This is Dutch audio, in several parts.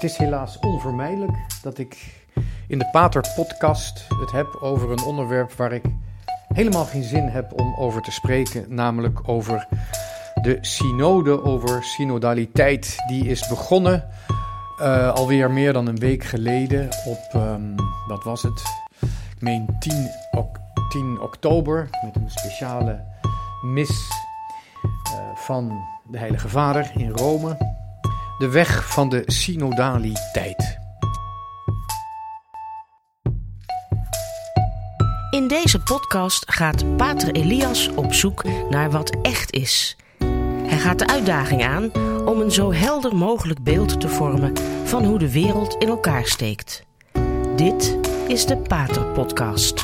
Het is helaas onvermijdelijk dat ik in de Pater-podcast het heb over een onderwerp waar ik helemaal geen zin heb om over te spreken, namelijk over de synode, over synodaliteit. Die is begonnen uh, alweer meer dan een week geleden op, um, wat was het? Ik meen 10, 10 oktober met een speciale mis uh, van de Heilige Vader in Rome. De weg van de synodaliteit. In deze podcast gaat Pater Elias op zoek naar wat echt is. Hij gaat de uitdaging aan om een zo helder mogelijk beeld te vormen van hoe de wereld in elkaar steekt. Dit is de Pater Podcast.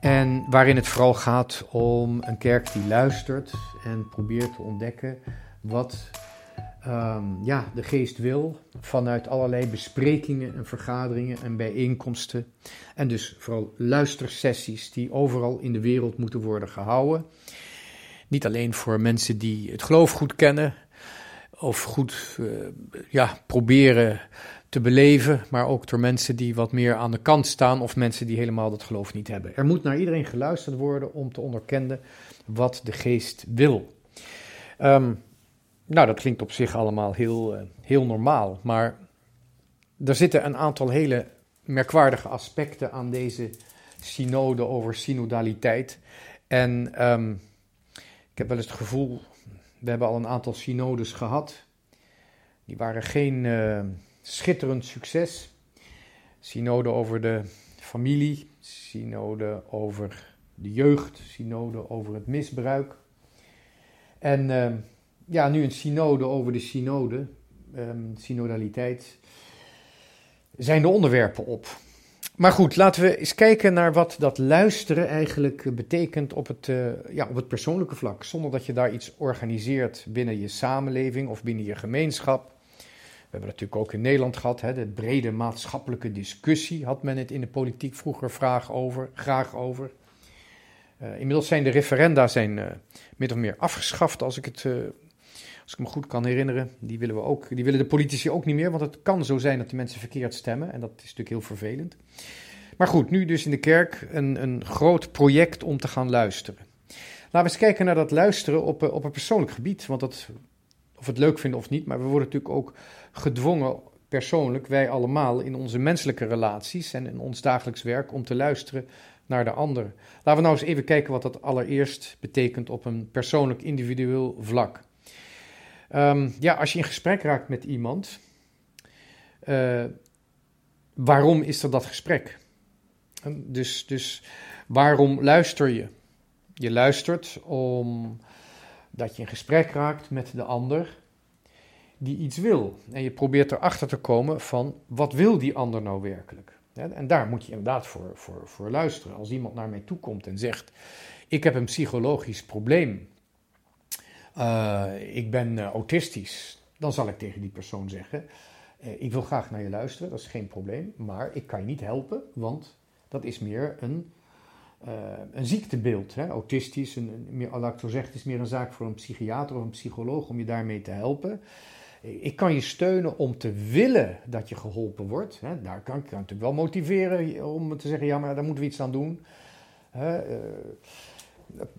En waarin het vooral gaat om een kerk die luistert en probeert te ontdekken wat um, ja, de geest wil vanuit allerlei besprekingen en vergaderingen en bijeenkomsten. En dus vooral luistersessies die overal in de wereld moeten worden gehouden. Niet alleen voor mensen die het geloof goed kennen of goed uh, ja, proberen te beleven, maar ook door mensen die wat meer aan de kant staan of mensen die helemaal dat geloof niet hebben. Er moet naar iedereen geluisterd worden om te onderkennen wat de geest wil. Um, nou, dat klinkt op zich allemaal heel, uh, heel normaal, maar er zitten een aantal hele merkwaardige aspecten aan deze synode over synodaliteit. En um, ik heb wel eens het gevoel, we hebben al een aantal synodes gehad. Die waren geen uh, schitterend succes. Synode over de familie, synode over de jeugd, synode over het misbruik. En uh, ja, nu een synode over de synode, um, synodaliteit, zijn de onderwerpen op. Maar goed, laten we eens kijken naar wat dat luisteren eigenlijk betekent op het, uh, ja, op het persoonlijke vlak. Zonder dat je daar iets organiseert binnen je samenleving of binnen je gemeenschap. We hebben natuurlijk ook in Nederland gehad, hè, de brede maatschappelijke discussie had men het in de politiek vroeger vraag over, graag over. Uh, inmiddels zijn de referenda zijn, min of meer afgeschaft, als ik het als ik me goed kan herinneren, die willen, we ook, die willen de politici ook niet meer, want het kan zo zijn dat de mensen verkeerd stemmen en dat is natuurlijk heel vervelend. Maar goed, nu dus in de kerk een, een groot project om te gaan luisteren. Laten we eens kijken naar dat luisteren op, op een persoonlijk gebied, want dat, of we het leuk vinden of niet, maar we worden natuurlijk ook gedwongen persoonlijk, wij allemaal, in onze menselijke relaties en in ons dagelijks werk om te luisteren naar de ander. Laten we nou eens even kijken wat dat allereerst betekent op een persoonlijk individueel vlak. Um, ja, als je in gesprek raakt met iemand, uh, waarom is er dat gesprek? Dus, dus waarom luister je? Je luistert omdat je in gesprek raakt met de ander die iets wil. En je probeert erachter te komen van wat wil die ander nou werkelijk? En daar moet je inderdaad voor, voor, voor luisteren. Als iemand naar mij toe komt en zegt: Ik heb een psychologisch probleem uh, ik ben uh, autistisch, dan zal ik tegen die persoon zeggen: uh, Ik wil graag naar je luisteren, dat is geen probleem, maar ik kan je niet helpen, want dat is meer een, een ziektebeeld. Hè? Autistisch, een, een, meer, is meer een zaak voor een psychiater of een psycholoog om je daarmee te helpen. Ik kan je steunen om te willen dat je geholpen wordt. Hè? Daar kan ik kan natuurlijk wel motiveren om te zeggen: ja, maar daar moeten we iets aan doen.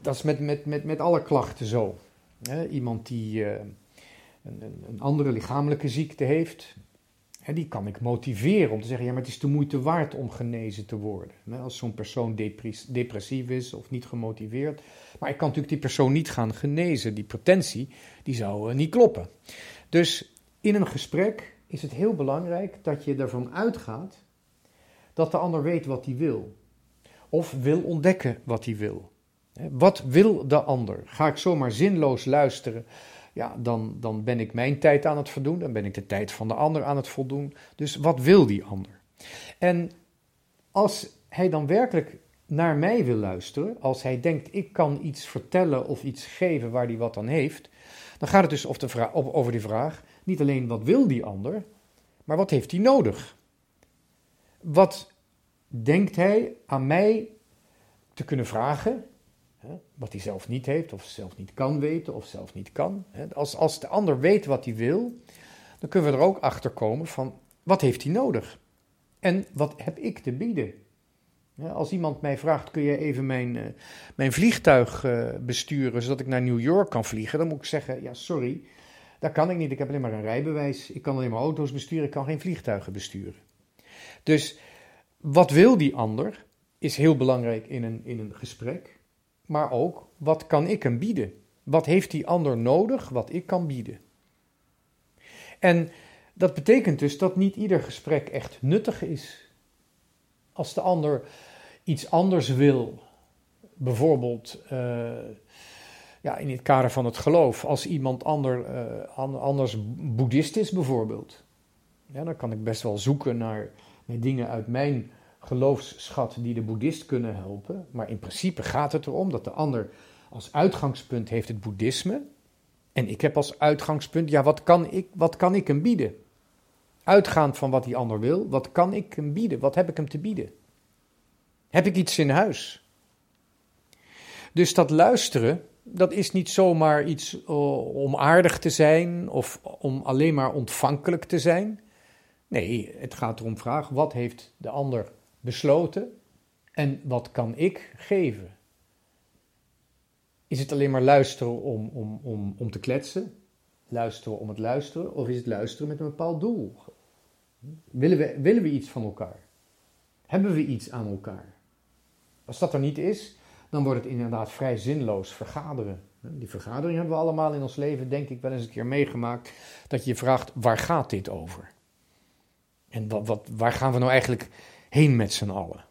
dat is met, met, met, met alle klachten zo iemand die uh, een, een, andere lichamelijke ziekte heeft, die kan ik motiveren om te zeggen, ja, maar het is de moeite waard om genezen te worden. Als zo'n persoon depressief is of niet gemotiveerd. Maar ik kan natuurlijk die persoon niet gaan genezen. Die pretentie, die zou uh, niet kloppen. Dus in een gesprek is het heel belangrijk dat je ervan uitgaat dat de ander weet wat hij wil. Of wil ontdekken wat hij wil. Wat wil de ander? Ga ik zomaar zinloos luisteren? Ja, dan, dan ben ik mijn tijd aan het voldoen, dan ben ik de tijd van de ander aan het voldoen. Dus wat wil die ander? En als hij dan werkelijk naar mij wil luisteren, als hij denkt ik kan iets vertellen of iets geven waar hij wat aan heeft, dan gaat het dus over, de vraag, over die vraag, niet alleen wat wil die ander, maar wat heeft hij nodig? Wat denkt hij aan mij te kunnen vragen wat hij zelf niet heeft, of zelf niet kan weten, of zelf niet kan. Als, als de ander weet wat hij wil, dan kunnen we er ook achter komen van wat heeft hij nodig? En wat heb ik te bieden? als iemand mij vraagt, kun je even mijn, uh, mijn vliegtuig uh, besturen zodat ik naar New York kan vliegen, dan moet ik zeggen, ja sorry, dat kan ik niet. Ik heb alleen maar een rijbewijs, ik kan alleen maar auto's besturen, ik kan geen vliegtuigen besturen. Dus wat wil die ander is heel belangrijk in een, in een gesprek, maar ook wat kan ik hem bieden? Wat heeft die ander nodig wat ik kan bieden? En dat betekent dus dat niet ieder gesprek echt nuttig is. Als de ander iets anders wil, bijvoorbeeld uh, ja, in het kader van het geloof, als iemand ander, uh, anders boeddhist is bijvoorbeeld, ja, dan kan ik best wel zoeken naar, naar dingen uit mijn geloofsschat die de boeddhist kunnen helpen. Maar in principe gaat het erom dat de ander als uitgangspunt heeft het boeddhisme. En ik heb als uitgangspunt, ja, wat kan ik, wat kan ik hem bieden? Uitgaand van wat die ander wil, wat kan ik hem bieden? Wat heb ik hem te bieden? Heb ik iets in huis? Dus dat luisteren, dat is niet zomaar iets uh, om aardig te zijn of om alleen maar ontvankelijk te zijn. Nee, het gaat erom vragen, wat heeft de ander besloten en wat kan ik geven? Is het alleen maar luisteren om, om, om, om te kletsen? Luisteren om het luisteren? Of is het luisteren met een bepaald doel? Willen we, willen we iets van elkaar? Hebben we iets aan elkaar? Als dat er niet is, dan wordt het inderdaad vrij zinloos vergaderen. Die vergadering hebben we allemaal in ons leven, denk ik, wel eens een keer meegemaakt. Dat je je vraagt, waar gaat dit over? En wat, wat, waar gaan we nou eigenlijk heen met z'n allen?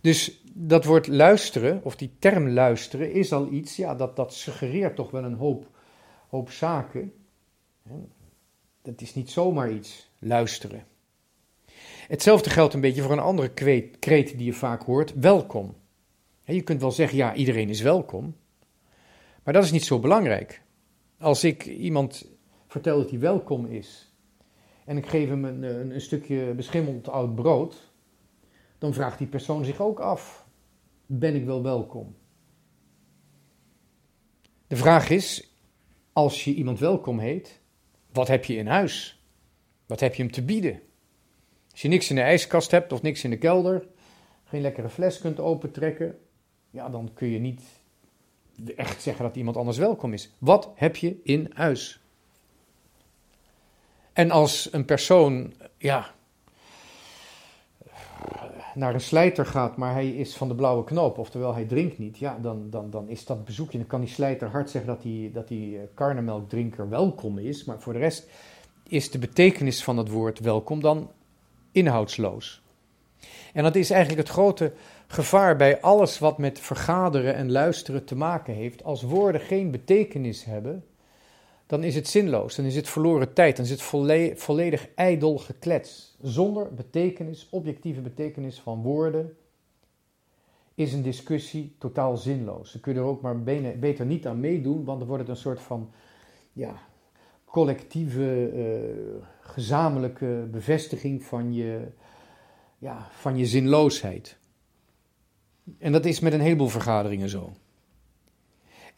Dus dat woord luisteren, of die term luisteren, is al iets, ja, dat, dat suggereert toch wel een hoop, hoop zaken. Dat is niet zomaar iets, luisteren. Hetzelfde geldt een beetje voor een andere kreet die je vaak hoort, welkom. Je kunt wel zeggen, ja, iedereen is welkom, maar dat is niet zo belangrijk. Als ik iemand vertel dat hij welkom is en ik geef hem een, een, een stukje beschimmeld oud brood, dan vraagt die persoon zich ook af: ben ik wel welkom? De vraag is: als je iemand welkom heet, wat heb je in huis? Wat heb je hem te bieden? Als je niks in de ijskast hebt of niks in de kelder, geen lekkere fles kunt opentrekken, ja, dan kun je niet echt zeggen dat iemand anders welkom is. Wat heb je in huis? En als een persoon, ja, naar een slijter gaat, maar hij is van de blauwe knoop, oftewel hij drinkt niet, ja, dan, dan, dan is dat bezoekje. Dan kan die slijter hard zeggen dat die, dat die eh, karnemelkdrinker welkom is, maar voor de rest is de betekenis van het woord welkom dan inhoudsloos. En dat is eigenlijk het grote gevaar bij alles wat met vergaderen en luisteren te maken heeft. Als woorden geen betekenis hebben, dan is het zinloos, dan is het verloren tijd, dan is het volledig ijdel geklets. Zonder betekenis, objectieve betekenis van woorden, is een discussie totaal zinloos. Ze kunnen er ook maar beter niet aan meedoen, want dan wordt het een soort van ja, collectieve, uh, gezamenlijke bevestiging van je, ja, van je zinloosheid. En dat is met een heleboel vergaderingen zo.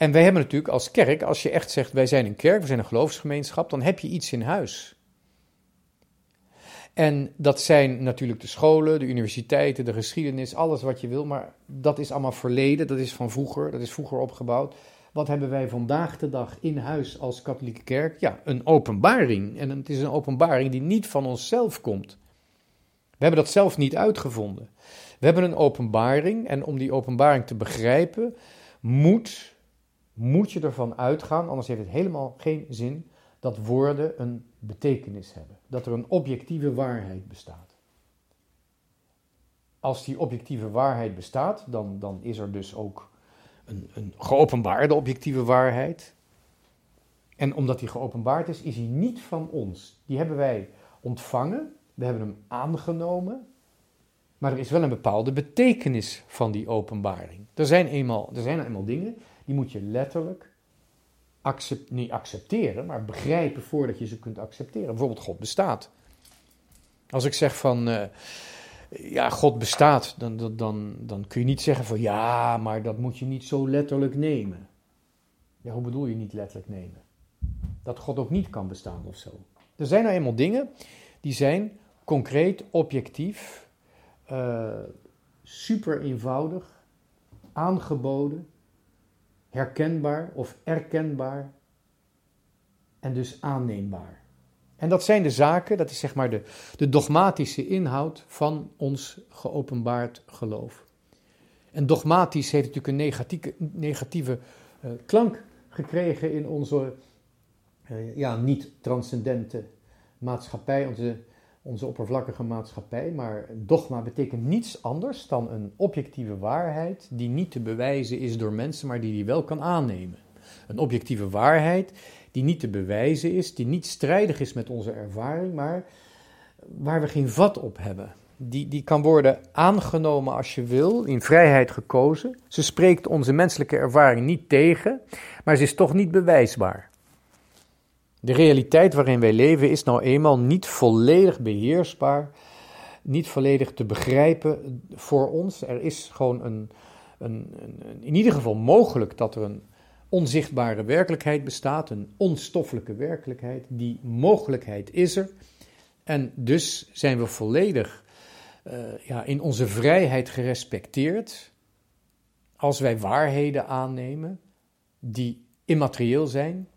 En wij hebben natuurlijk als kerk, als je echt zegt wij zijn een kerk, we zijn een geloofsgemeenschap, dan heb je iets in huis. En dat zijn natuurlijk de scholen, de universiteiten, de geschiedenis, alles wat je wil, maar dat is allemaal verleden, dat is van vroeger, dat is vroeger opgebouwd. Wat hebben wij vandaag de dag in huis als katholieke kerk? Ja, een openbaring. En het is een openbaring die niet van onszelf komt. We hebben dat zelf niet uitgevonden. We hebben een openbaring en om die openbaring te begrijpen, moet moet je ervan uitgaan, anders heeft het helemaal geen zin, dat woorden een betekenis hebben. Dat er een objectieve waarheid bestaat. Als die objectieve waarheid bestaat, dan, dan is er dus ook een, een geopenbaarde objectieve waarheid. En omdat die geopenbaard is, is hij niet van ons. Die hebben wij ontvangen, we hebben hem aangenomen, maar er is wel een bepaalde betekenis van die openbaring. Er zijn eenmaal, er zijn eenmaal dingen die moet je letterlijk accept, niet accepteren, maar begrijpen voordat je ze kunt accepteren. Bijvoorbeeld God bestaat. Als ik zeg van, uh, ja, God bestaat, dan, dan, dan, dan kun je niet zeggen van, ja, maar dat moet je niet zo letterlijk nemen. Ja, hoe bedoel je niet letterlijk nemen? dat God ook niet kan bestaan of zo. Er zijn nou eenmaal dingen die zijn concreet, objectief, uh, super eenvoudig, aangeboden, herkenbaar of erkenbaar en dus aanneembaar. En dat zijn de zaken, dat is zeg maar de, de dogmatische inhoud van ons geopenbaard geloof. En dogmatisch heeft natuurlijk een negatieve, uh, klank gekregen in onze uh, ja, niet-transcendente maatschappij, onze, onze oppervlakkige maatschappij. Maar dogma betekent niets anders dan een objectieve waarheid die niet te bewijzen is door mensen, maar die die wel kan aannemen. Een objectieve waarheid die niet te bewijzen is, die niet strijdig is met onze ervaring, maar waar we geen vat op hebben. Die, die kan worden aangenomen als je wil, in vrijheid gekozen. Ze spreekt onze menselijke ervaring niet tegen, maar ze is toch niet bewijsbaar. De realiteit waarin wij leven is nou eenmaal niet volledig beheersbaar, niet volledig te begrijpen voor ons. Er is gewoon een, een, een, in ieder geval mogelijk dat er een onzichtbare werkelijkheid bestaat, een onstoffelijke werkelijkheid. Die mogelijkheid is er. En dus zijn we volledig uh, ja, in onze vrijheid gerespecteerd als wij waarheden aannemen die immaterieel zijn,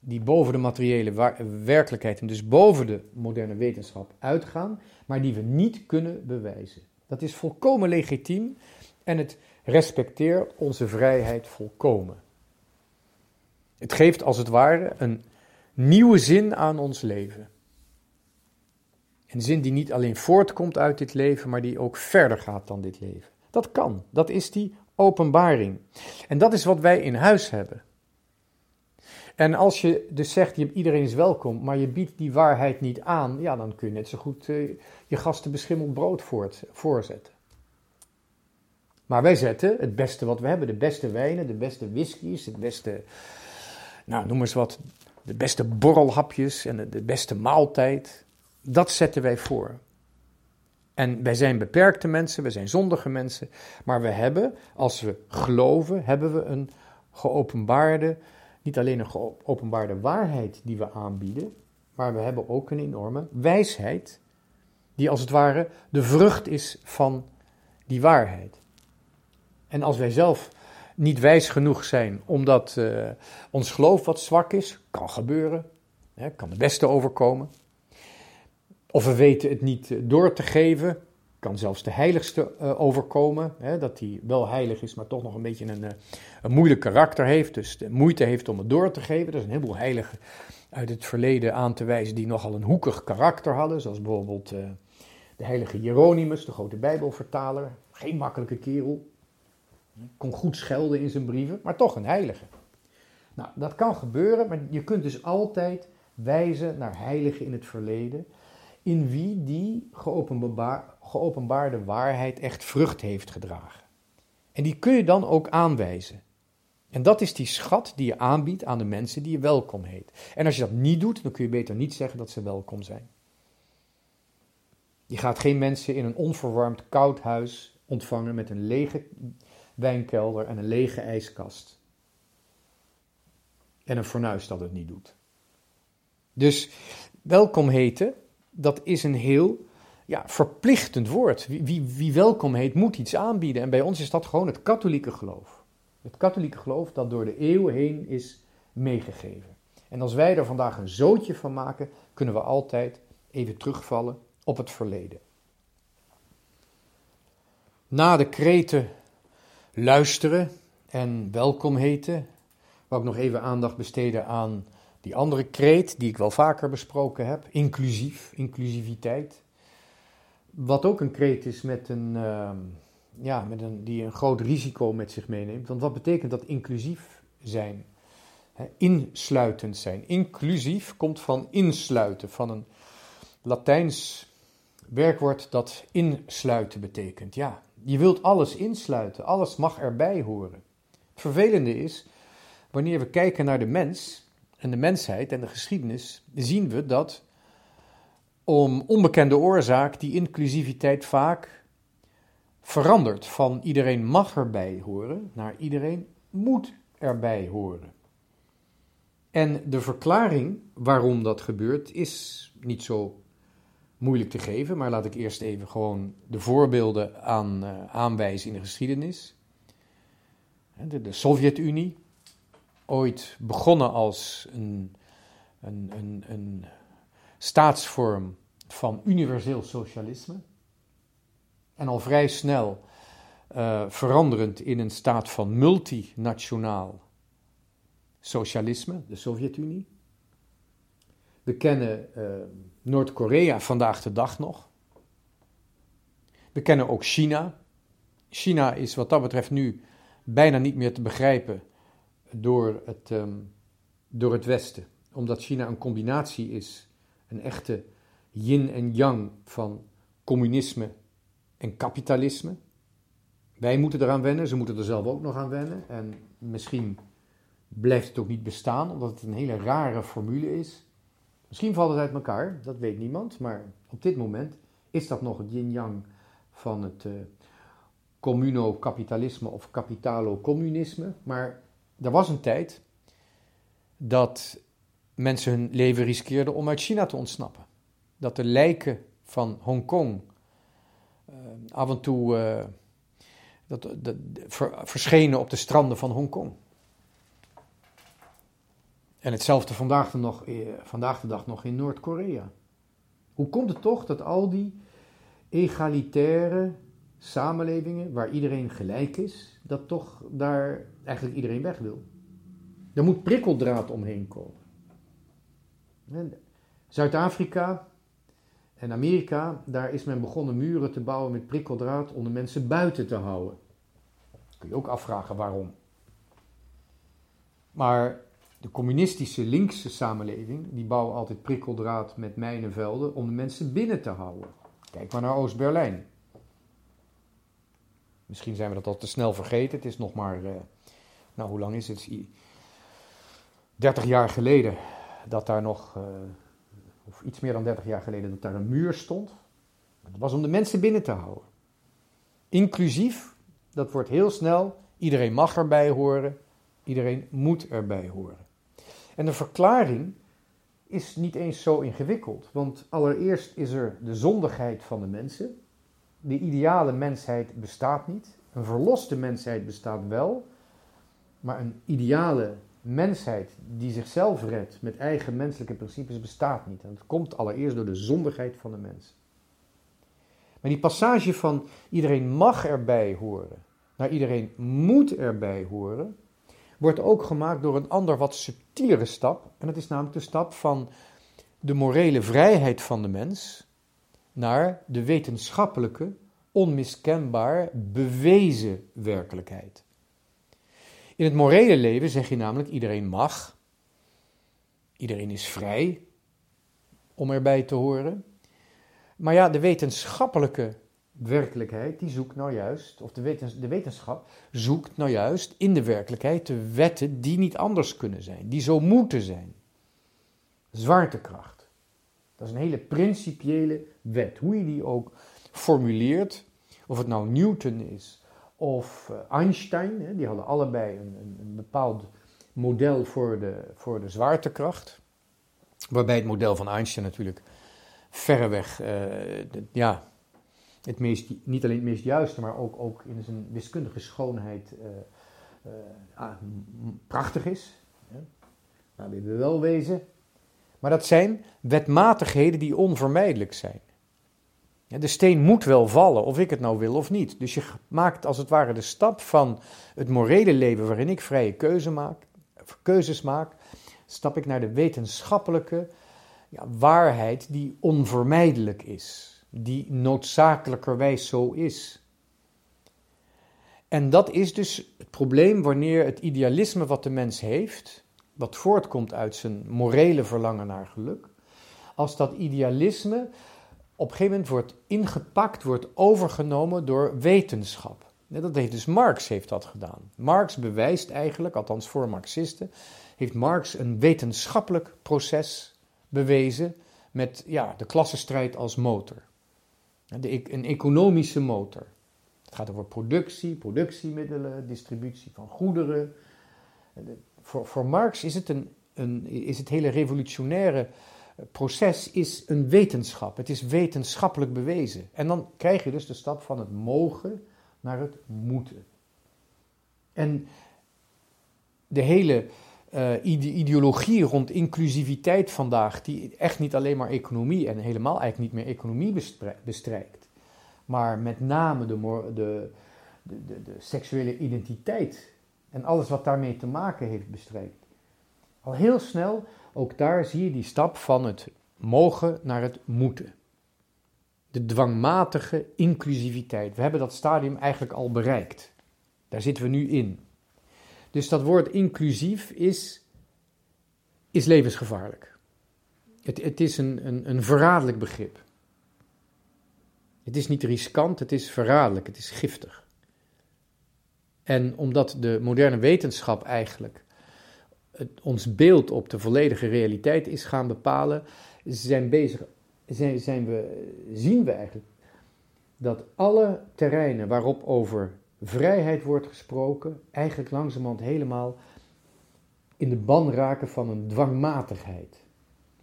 die boven de materiële werkelijkheid en dus boven de moderne wetenschap uitgaan, maar die we niet kunnen bewijzen. Dat is volkomen legitiem en het respecteert onze vrijheid volkomen. Het geeft als het ware een nieuwe zin aan ons leven. Een zin die niet alleen voortkomt uit dit leven, maar die ook verder gaat dan dit leven. Dat kan, dat is die openbaring. En dat is wat wij in huis hebben. En als je dus zegt, iedereen is welkom, maar je biedt die waarheid niet aan, ja, dan kun je net zo goed uh, je gasten beschimmeld brood voort, voorzetten. Maar wij zetten het beste wat we hebben, de beste wijnen, de beste whiskies, het beste nou, noem eens wat, de beste borrelhapjes en de beste maaltijd. Dat zetten wij voor. En wij zijn beperkte mensen, we zijn zondige mensen, maar we hebben, als we geloven, hebben we een geopenbaarde, niet alleen een geopenbaarde waarheid die we aanbieden, maar we hebben ook een enorme wijsheid, die als het ware de vrucht is van die waarheid. En als wij zelf niet wijs genoeg zijn omdat uh, ons geloof wat zwak is. Kan gebeuren, hè, kan de beste overkomen. Of we weten het niet eh, door te geven, kan zelfs de heiligste uh, overkomen. Hè, dat hij wel heilig is, maar toch nog een beetje een, een moeilijk karakter heeft. Dus de moeite heeft om het door te geven. Er is een heleboel heiligen uit het verleden aan te wijzen die nogal een hoekig karakter hadden. Zoals bijvoorbeeld de heilige Hieronymus, de grote Bijbelvertaler. Geen makkelijke kerel. Kon goed schelden in zijn brieven, maar toch een heilige. Nou, dat kan gebeuren, maar je kunt dus altijd wijzen naar heiligen in het verleden, in wie die geopenbaarde waarheid echt vrucht heeft gedragen. En die kun je dan ook aanwijzen. En dat is die schat die je aanbiedt aan de mensen die je welkom heet. En als je dat niet doet, dan kun je beter niet zeggen dat ze welkom zijn. Je gaat geen mensen in een onverwarmd koud huis ontvangen met een lege wijnkelder en een lege ijskast. En een fornuis dat het niet doet. Dus welkom heten, dat is een heel ja, verplichtend woord. Wie, wie, welkom heet, moet iets aanbieden. En bij ons is dat gewoon het katholieke geloof. Het katholieke geloof dat door de eeuwen heen is meegegeven. En als wij er vandaag een zootje van maken, kunnen we altijd even terugvallen op het verleden. Na de kreten luisteren en welkom heten. Wou ik nog even aandacht besteden aan die andere kreet die ik wel vaker besproken heb. Inclusief, inclusiviteit. Wat ook een kreet is met een, uh, ja, met een, die een groot risico met zich meeneemt. Want wat betekent dat inclusief zijn? insluitend zijn. Inclusief komt van insluiten, van een Latijns werkwoord dat insluiten betekent. Ja, je wilt alles insluiten, alles mag erbij horen. Het vervelende is, wanneer we kijken naar de mens en de mensheid en de geschiedenis, zien we dat om onbekende oorzaak die inclusiviteit vaak verandert van iedereen mag erbij horen naar iedereen moet erbij horen. En de verklaring waarom dat gebeurt is niet zo moeilijk te geven, maar laat ik eerst even gewoon de voorbeelden aan, uh, aanwijzen in de geschiedenis. De, de Sovjet-Unie, ooit begonnen als een, een, een, een staatsvorm van universeel socialisme. En al vrij snel uh, veranderend in een staat van multinationaal socialisme, de Sovjet-Unie. We kennen uh, Noord-Korea vandaag de dag nog. We kennen ook China. China is wat dat betreft nu bijna niet meer te begrijpen door het, um, door het Westen, omdat China een combinatie is, een echte yin en yang van communisme en kapitalisme. Wij moeten eraan wennen, ze moeten er zelf ook nog aan wennen. En misschien blijft het ook niet bestaan, omdat het een hele rare formule is. Misschien valt het uit elkaar, dat weet niemand. Maar op dit moment is dat nog het yin-yang van het uh, communo-kapitalisme of kapitalo-communisme. Maar er was een tijd dat mensen hun leven riskeerden om uit China te ontsnappen. Dat de lijken van Hongkong uh, af en toe uh, dat, dat, verschenen op de stranden van Hongkong. En hetzelfde vandaag de, nog, eh, vandaag de dag nog in Noord-Korea. Hoe komt het toch dat al die egalitaire samenlevingen, waar iedereen gelijk is, dat toch daar eigenlijk iedereen weg wil? Er moet prikkeldraad omheen komen. Zuid-Afrika en Amerika, daar is men begonnen muren te bouwen met prikkeldraad om de mensen buiten te houden. Kun je ook afvragen waarom. Maar de communistische linkse samenleving, die bouwen altijd prikkeldraad met mijnenvelden om de mensen binnen te houden. Kijk maar naar Oost-Berlijn. Misschien zijn we dat al te snel vergeten. Het is nog maar, uh, nou hoe lang is het? 30 jaar geleden dat daar nog, uh, of iets meer dan 30 jaar geleden, dat daar een muur stond. Het was om de mensen binnen te houden. Inclusief, dat wordt heel snel, iedereen mag erbij horen, iedereen moet erbij horen. En de verklaring is niet eens zo ingewikkeld, want allereerst is er de zondigheid van de mensen. De ideale mensheid bestaat niet. Een verloste mensheid bestaat wel, maar een ideale mensheid die zichzelf redt met eigen menselijke principes bestaat niet. En dat komt allereerst door de zondigheid van de mens. Maar die passage van iedereen mag erbij horen, naar iedereen moet erbij horen, wordt ook gemaakt door een ander wat subtielere stap. En dat is namelijk de stap van de morele vrijheid van de mens naar de wetenschappelijke, onmiskenbaar bewezen werkelijkheid. In het morele leven zeg je namelijk iedereen mag, iedereen is vrij om erbij te horen. Maar ja, de wetenschappelijke werkelijkheid, die zoekt nou juist, of de, de wetenschap zoekt nou juist in de werkelijkheid de wetten die niet anders kunnen zijn, die zo moeten zijn. Zwaartekracht. Dat is een hele principiële wet. Hoe je die ook formuleert, of het nou Newton is of eh, Einstein, die hadden allebei een, een, bepaald model voor de, voor de zwaartekracht. Waarbij het model van Einstein natuurlijk verreweg uh, ja, het meest, niet alleen het meest juiste, maar ook, ook in zijn wiskundige schoonheid uh, ah, prachtig is. Ja. Nou, we wel wezen. Maar dat zijn wetmatigheden die onvermijdelijk zijn. De steen moet wel vallen, of ik het nou wil of niet. Dus je maakt als het ware de stap van het morele leven waarin ik vrije keuze maak, keuzes maak, stap ik naar de wetenschappelijke ja, waarheid die onvermijdelijk is die noodzakelijkerwijs zo is. En dat is dus het probleem wanneer het idealisme wat de mens heeft, wat voortkomt uit zijn morele verlangen naar geluk, als dat idealisme op een gegeven moment wordt ingepakt, wordt overgenomen door wetenschap. Dat heeft dus Marx heeft dat gedaan. Marx bewijst eigenlijk, althans voor Marxisten, heeft Marx een wetenschappelijk proces bewezen met ja, de klassenstrijd als motor. De, een economische motor. Het gaat over productie, productiemiddelen, distributie van goederen. Voor, voor Marx is het een een, is het hele revolutionaire proces is een wetenschap. Het is wetenschappelijk bewezen. En dan krijg je dus de stap van het mogen naar het moeten. En de hele uh, ideologie rond inclusiviteit vandaag, die echt niet alleen maar economie en helemaal eigenlijk niet meer economie bestrijkt, maar met name de, de, de, de seksuele identiteit en alles wat daarmee te maken heeft bestrijkt. Al heel snel, ook daar zie je die stap van het mogen naar het moeten. De dwangmatige inclusiviteit. We hebben dat stadium eigenlijk al bereikt. Daar zitten we nu in. Dus dat woord inclusief is, is levensgevaarlijk. Het, het is een, een, een verraderlijk begrip. Het is niet riskant, het is verraderlijk, het is giftig. En omdat de moderne wetenschap eigenlijk het, ons beeld op de volledige realiteit is gaan bepalen, zijn bezig, zijn, zijn we, zien we eigenlijk dat alle terreinen waarop over vrijheid wordt gesproken, eigenlijk langzamerhand helemaal in de ban raken van een dwangmatigheid.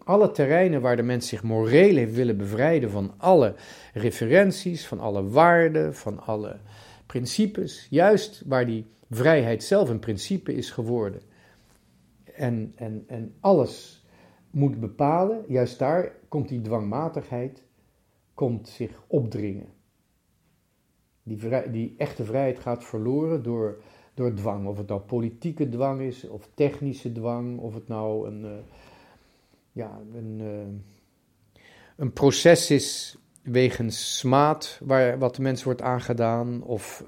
Alle terreinen waar de mens zich moreel heeft willen bevrijden van alle referenties, van alle waarden, van alle principes, juist waar die vrijheid zelf een principe is geworden. En, en, en alles moet bepalen, juist daar komt die dwangmatigheid komt zich opdringen. Die, vrij, die echte vrijheid gaat verloren door, door dwang. Of het nou politieke dwang is, of technische dwang, of het nou een, uh, ja, een, uh, een proces is wegens smaad, waar, wat de mens wordt aangedaan, of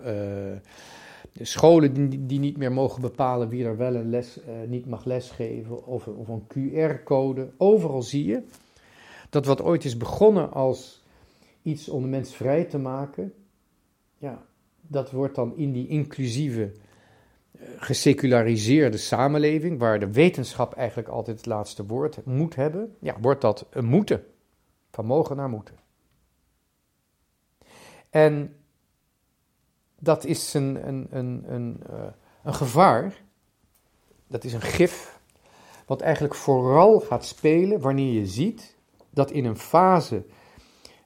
de scholen die, niet meer mogen bepalen wie er wel een les, niet mag lesgeven, of, of een QR-code. Overal zie je dat wat ooit is begonnen als iets om de mens vrij te maken, ja, dat wordt dan in die inclusieve, uh, geseculariseerde samenleving, waar de wetenschap eigenlijk altijd het laatste woord moet hebben, ja, wordt dat een moeten. Van mogen naar moeten. En dat is een, een, een, een, uh, een gevaar, dat is een gif, wat eigenlijk vooral gaat spelen wanneer je ziet dat in een fase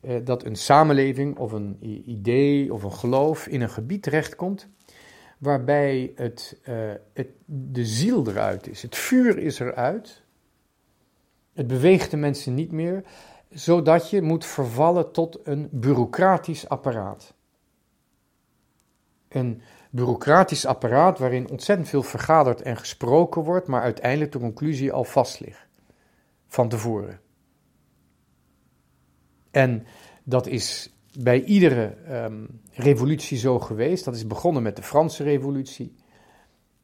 uh, dat een samenleving of een idee of een geloof in een gebied terechtkomt waarbij het, uh, het, de ziel eruit is. Het vuur is eruit. Het beweegt de mensen niet meer, zodat je moet vervallen tot een bureaucratisch apparaat. Een bureaucratisch apparaat waarin ontzettend veel vergaderd en gesproken wordt, maar uiteindelijk de conclusie al vast ligt. Van tevoren. En dat is bij iedere um, revolutie zo geweest. Dat is begonnen met de Franse revolutie.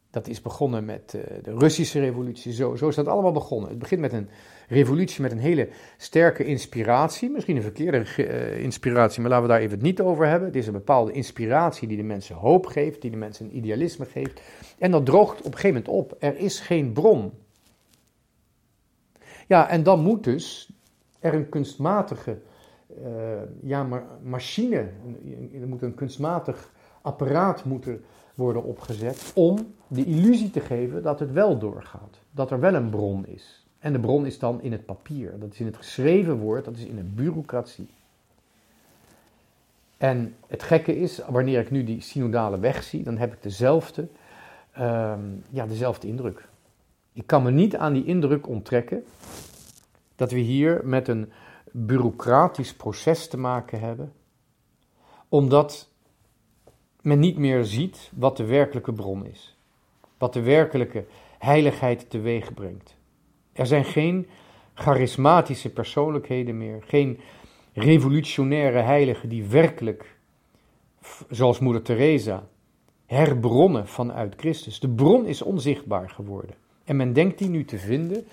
Dat is begonnen met uh, de Russische revolutie. Zo, zo is dat allemaal begonnen. Het begint met een revolutie met een hele sterke inspiratie. Misschien een verkeerde uh, inspiratie, maar laten we daar even het niet over hebben. Het is een bepaalde inspiratie die de mensen hoop geeft, die de mensen een idealisme geeft. En dat droogt op een gegeven moment op. Er is geen bron. Ja, en dan moet dus er een kunstmatige uh, ja, maar machine, er moet een kunstmatig apparaat moeten worden opgezet om de illusie te geven dat het wel doorgaat. Dat er wel een bron is. En de bron is dan in het papier, dat is in het geschreven woord, dat is in de bureaucratie. En het gekke is, wanneer ik nu die synodale weg zie, dan heb ik dezelfde, um, ja, dezelfde indruk. Ik kan me niet aan die indruk onttrekken dat we hier met een bureaucratisch proces te maken hebben, omdat men niet meer ziet wat de werkelijke bron is, wat de werkelijke heiligheid teweeg brengt. Er zijn geen charismatische persoonlijkheden meer, geen revolutionaire heiligen die werkelijk, zoals moeder Teresa, herbronnen vanuit Christus. De bron is onzichtbaar geworden. En men denkt die nu te vinden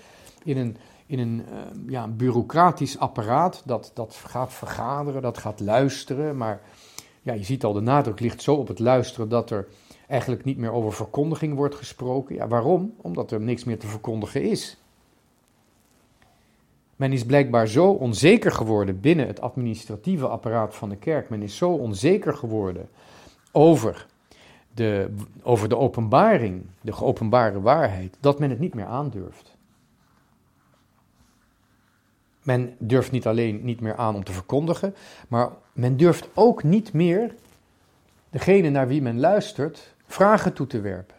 in een in een uh, ja, bureaucratisch apparaat dat, dat gaat vergaderen, dat gaat luisteren. Maar ja, je ziet al, de nadruk ligt zo op het luisteren dat er eigenlijk niet meer over verkondiging wordt gesproken. Ja, waarom? Omdat er niks meer te verkondigen is. Men is blijkbaar zo onzeker geworden binnen het administratieve apparaat van de kerk. Men is zo onzeker geworden over de, over de openbaring, de geopenbare waarheid, dat men het niet meer aandurft. Men durft niet alleen niet meer aan om te verkondigen, maar men durft ook niet meer degene naar wie men luistert vragen toe te werpen.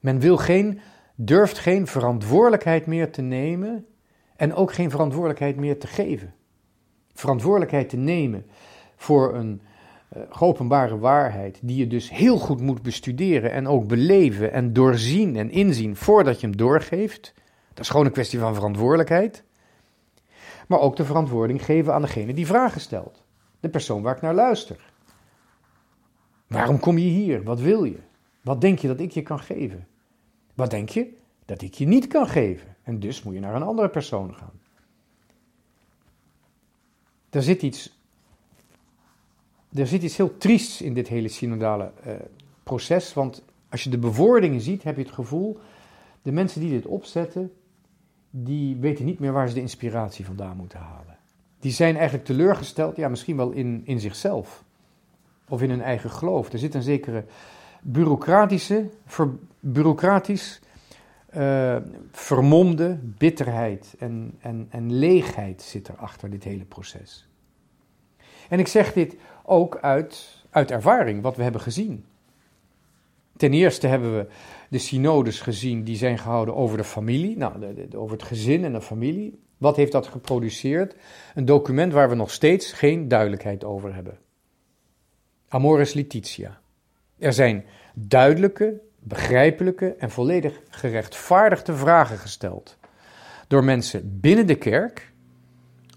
Men wil geen, durft geen verantwoordelijkheid meer te nemen en ook geen verantwoordelijkheid meer te geven. Verantwoordelijkheid te nemen voor een uh, geopenbare waarheid, die je dus heel goed moet bestuderen en ook beleven en doorzien en inzien voordat je hem doorgeeft. Dat is gewoon een kwestie van verantwoordelijkheid. Maar ook de verantwoording geven aan degene die vragen stelt. De persoon waar ik naar luister. Waarom kom je hier? Wat wil je? Wat denk je dat ik je kan geven? Wat denk je dat ik je niet kan geven? En dus moet je naar een andere persoon gaan. Er zit iets, er zit iets heel triests in dit hele synodale uh, proces. Want als je de bewoordingen ziet, heb je het gevoel, de mensen die dit opzetten, die weten niet meer waar ze de inspiratie vandaan moeten halen. Die zijn eigenlijk teleurgesteld, ja, misschien wel in, in zichzelf of in hun eigen geloof. Er zit een zekere bureaucratische, bureaucratisch uh, vermomde bitterheid en, en, en leegheid zit er achter dit hele proces. En ik zeg dit ook uit, uit ervaring, wat we hebben gezien. Ten eerste hebben we de synodes gezien die zijn gehouden over de familie, nou, over het gezin en de familie. Wat heeft dat geproduceerd? Een document waar we nog steeds geen duidelijkheid over hebben. Amoris Letitia. Er zijn duidelijke, begrijpelijke en volledig gerechtvaardigde vragen gesteld door mensen binnen de kerk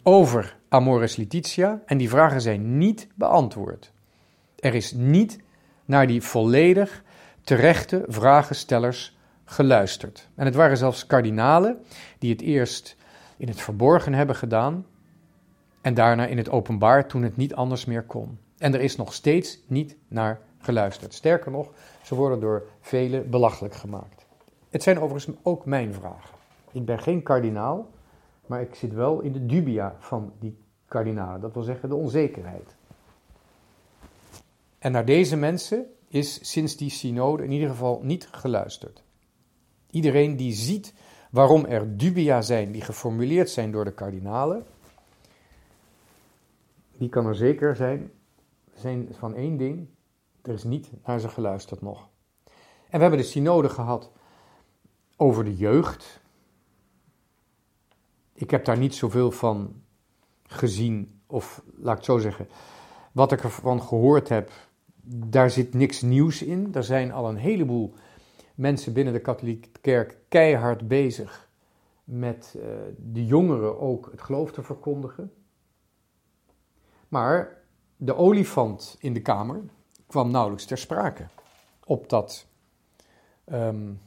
over Amoris Letitia en die vragen zijn niet beantwoord. Er is niet naar die volledig terechte vragenstellers geluisterd. En het waren zelfs kardinalen die het eerst in het verborgen hebben gedaan en daarna in het openbaar toen het niet anders meer kon. En er is nog steeds niet naar geluisterd. Sterker nog, ze worden door velen belachelijk gemaakt. Het zijn overigens ook mijn vragen. Ik ben geen kardinaal, maar ik zit wel in de dubia van die kardinalen. Dat wil zeggen de onzekerheid. En naar deze mensen is sinds die synode in ieder geval niet geluisterd. Iedereen die ziet waarom er dubia zijn die geformuleerd zijn door de kardinalen, die kan er zeker zijn, zijn van één ding, er is niet naar ze geluisterd nog. En we hebben de synode gehad over de jeugd. Ik heb daar niet zoveel van gezien, of laat ik het zo zeggen, wat ik ervan gehoord heb, daar zit niks nieuws in. Er zijn al een heleboel mensen binnen de katholieke kerk keihard bezig met uh, de jongeren ook het geloof te verkondigen. Maar de olifant in de kamer kwam nauwelijks ter sprake op, dat, um,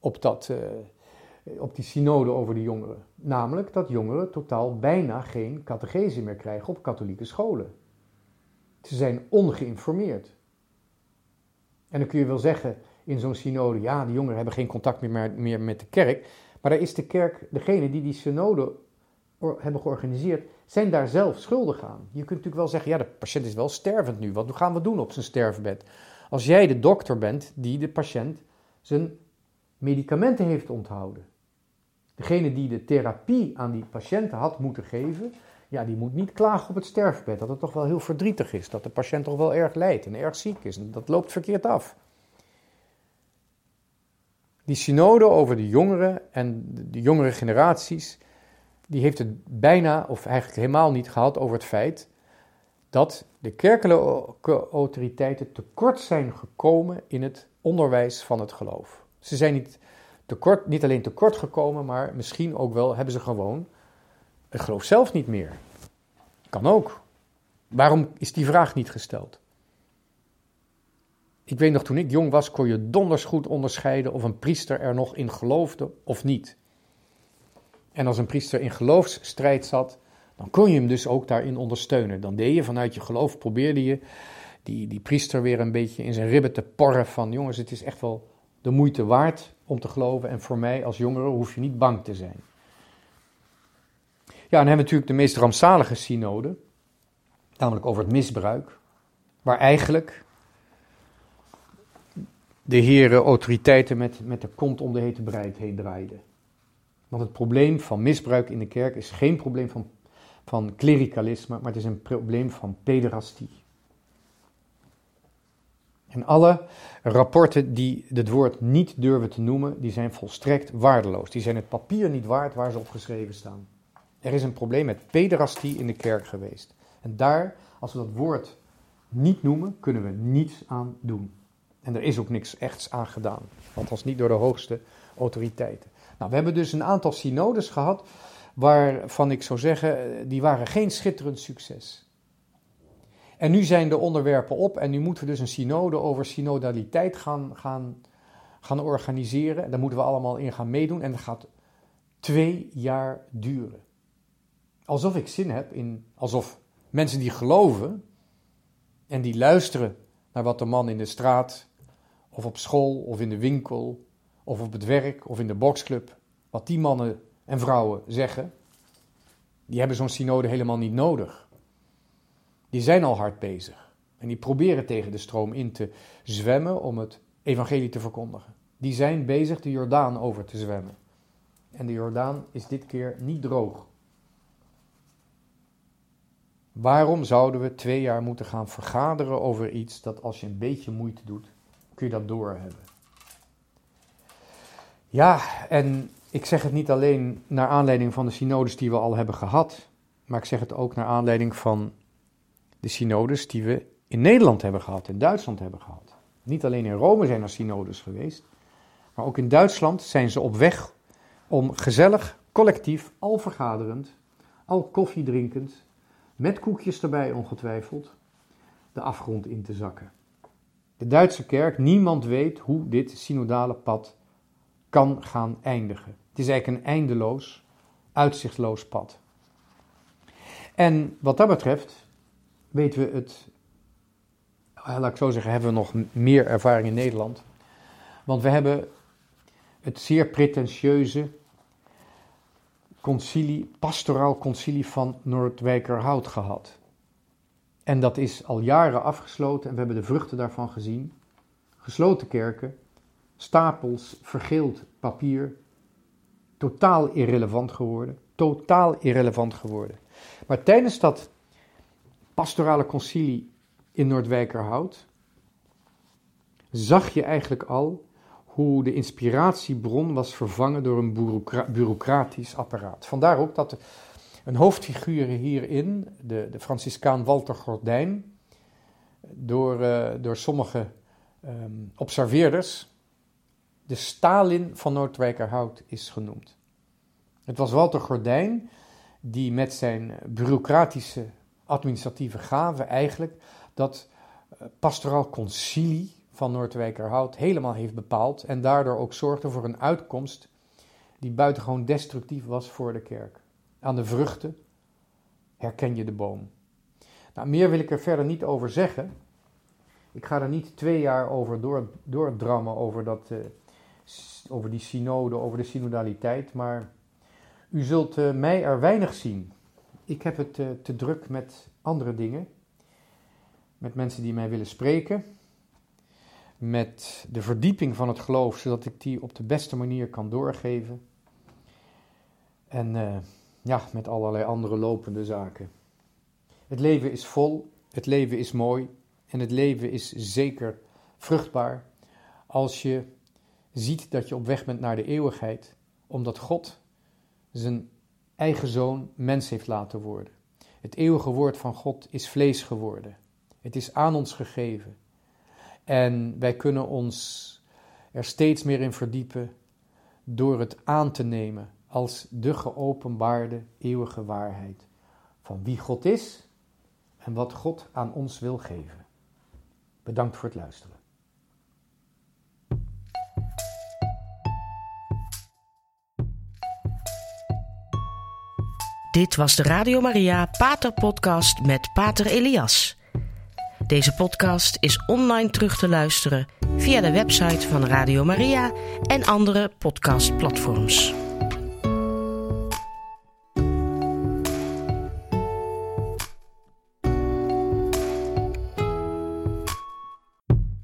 op, dat, uh, op die synode over de jongeren. Namelijk dat jongeren totaal bijna geen catechese meer krijgen op katholieke scholen. Ze zijn ongeïnformeerd. En dan kun je wel zeggen in zo'n synode, ja, de jongeren hebben geen contact meer, meer met de kerk. Maar daar is de kerk, degene die die synode hebben georganiseerd, zijn daar zelf schuldig aan. Je kunt natuurlijk wel zeggen, ja, de patiënt is wel stervend nu. Wat gaan we doen op zijn sterfbed? Als jij de dokter bent die de patiënt zijn medicamenten heeft onthouden. Degene die de therapie aan die patiënten had moeten geven, ja, die moet niet klagen op het sterfbed. Dat het toch wel heel verdrietig is. Dat de patiënt toch wel erg lijdt en erg ziek is. En dat loopt verkeerd af. Die synode over de jongeren en de jongere generaties, die heeft het bijna of eigenlijk helemaal niet gehad over het feit dat de kerkelijke autoriteiten tekort zijn gekomen in het onderwijs van het geloof. Ze zijn niet, tekort, niet alleen tekort gekomen, maar misschien ook wel hebben ze gewoon het geloof zelf niet meer. Kan ook. Waarom is die vraag niet gesteld? Ik weet nog, toen ik jong was, kon je donders goed onderscheiden of een priester er nog in geloofde of niet. En als een priester in geloofsstrijd zat, dan kon je hem dus ook daarin ondersteunen. Dan deed je vanuit je geloof, probeerde je die, die priester weer een beetje in zijn ribben te porren van, jongens, het is echt wel de moeite waard om te geloven. En voor mij als jongere hoef je niet bang te zijn. Ja, en hebben we natuurlijk de meest rampzalige synode, namelijk over het misbruik, waar eigenlijk de heren autoriteiten met, met de kont om de hete breid heen draaiden. Want het probleem van misbruik in de kerk is geen probleem van, van maar het is een probleem van pederastie. En alle rapporten die het woord niet durven te noemen, die zijn volstrekt waardeloos. Die zijn het papier niet waard waar ze op geschreven staan. Er is een probleem met pederastie in de kerk geweest. En daar, als we dat woord niet noemen, kunnen we niets aan doen. En er is ook niks echts aan gedaan. Althans niet door de hoogste autoriteiten. Nou, we hebben dus een aantal synodes gehad, waarvan ik zou zeggen, die waren geen schitterend succes. En nu zijn de onderwerpen op en nu moeten we dus een synode over synodaliteit gaan, gaan, gaan organiseren. Daar moeten we allemaal in gaan meedoen en dat gaat twee jaar duren. Alsof ik zin heb in, alsof mensen die geloven en die luisteren naar wat de man in de straat of op school of in de winkel of op het werk of in de boxclub, wat die mannen en vrouwen zeggen, die hebben zo'n synode helemaal niet nodig. Die zijn al hard bezig en die proberen tegen de stroom in te zwemmen om het evangelie te verkondigen. Die zijn bezig de Jordaan over te zwemmen. En de Jordaan is dit keer niet droog. Waarom zouden we twee jaar moeten gaan vergaderen over iets dat als je een beetje moeite doet, kun je dat doorhebben? Ja, en ik zeg het niet alleen naar aanleiding van de synodes die we al hebben gehad, maar ik zeg het ook naar aanleiding van de synodes die we in Nederland hebben gehad, in Duitsland hebben gehad. Niet alleen in Rome zijn er synodes geweest, maar ook in Duitsland zijn ze op weg om gezellig, collectief, al vergaderend, al koffie drinkend, met koekjes erbij ongetwijfeld, de afgrond in te zakken. De Duitse kerk, niemand weet hoe dit synodale pad kan gaan eindigen. Het is eigenlijk een eindeloos, uitzichtloos pad. En wat dat betreft weten we het, laat ik zo zeggen, hebben we nog meer ervaring in Nederland. Want we hebben het zeer pretentieuze concilie, pastoraal concilie van Noordwijkerhout gehad. En dat is al jaren afgesloten en we hebben de vruchten daarvan gezien. Gesloten kerken, stapels vergeeld papier, totaal irrelevant geworden. Totaal irrelevant geworden. Maar tijdens dat pastorale concilie in Noordwijkerhout zag je eigenlijk al hoe de inspiratiebron was vervangen door een bureaucratisch apparaat. Vandaar ook dat een hoofdfiguur hierin, de, de Franciscaan Walter Gordijn, door, uh, door sommige um, observeerders de Stalin van Noordwijkerhout is genoemd. Het was Walter Gordijn die met zijn bureaucratische administratieve gaven eigenlijk dat eh, pastoraal concilie van Noordwijkerhout helemaal heeft bepaald en daardoor ook zorgde voor een uitkomst die buitengewoon destructief was voor de kerk. Aan de vruchten herken je de boom. Nou, meer wil ik er verder niet over zeggen. Ik ga er niet twee jaar over door, doordrammen over, dat, uh, over die synode, over de synodaliteit, maar u zult uh, mij er weinig zien. Ik heb het uh, te druk met andere dingen, met mensen die mij willen spreken met de verdieping van het geloof, zodat ik die op de beste manier kan doorgeven. En uh, ja, met allerlei andere lopende zaken. Het leven is vol, het leven is mooi en het leven is zeker vruchtbaar als je ziet dat je op weg bent naar de eeuwigheid, omdat God zijn eigen zoon mens heeft laten worden. Het eeuwige woord van God is vlees geworden. Het is aan ons gegeven. En wij kunnen ons er steeds meer in verdiepen door het aan te nemen als de geopenbaarde eeuwige waarheid van wie God is en wat God aan ons wil geven. Bedankt voor het luisteren. Dit was de Radio Maria Pater Podcast met Pater Elias. Deze podcast is online terug te luisteren via de website van Radio Maria en andere podcastplatforms.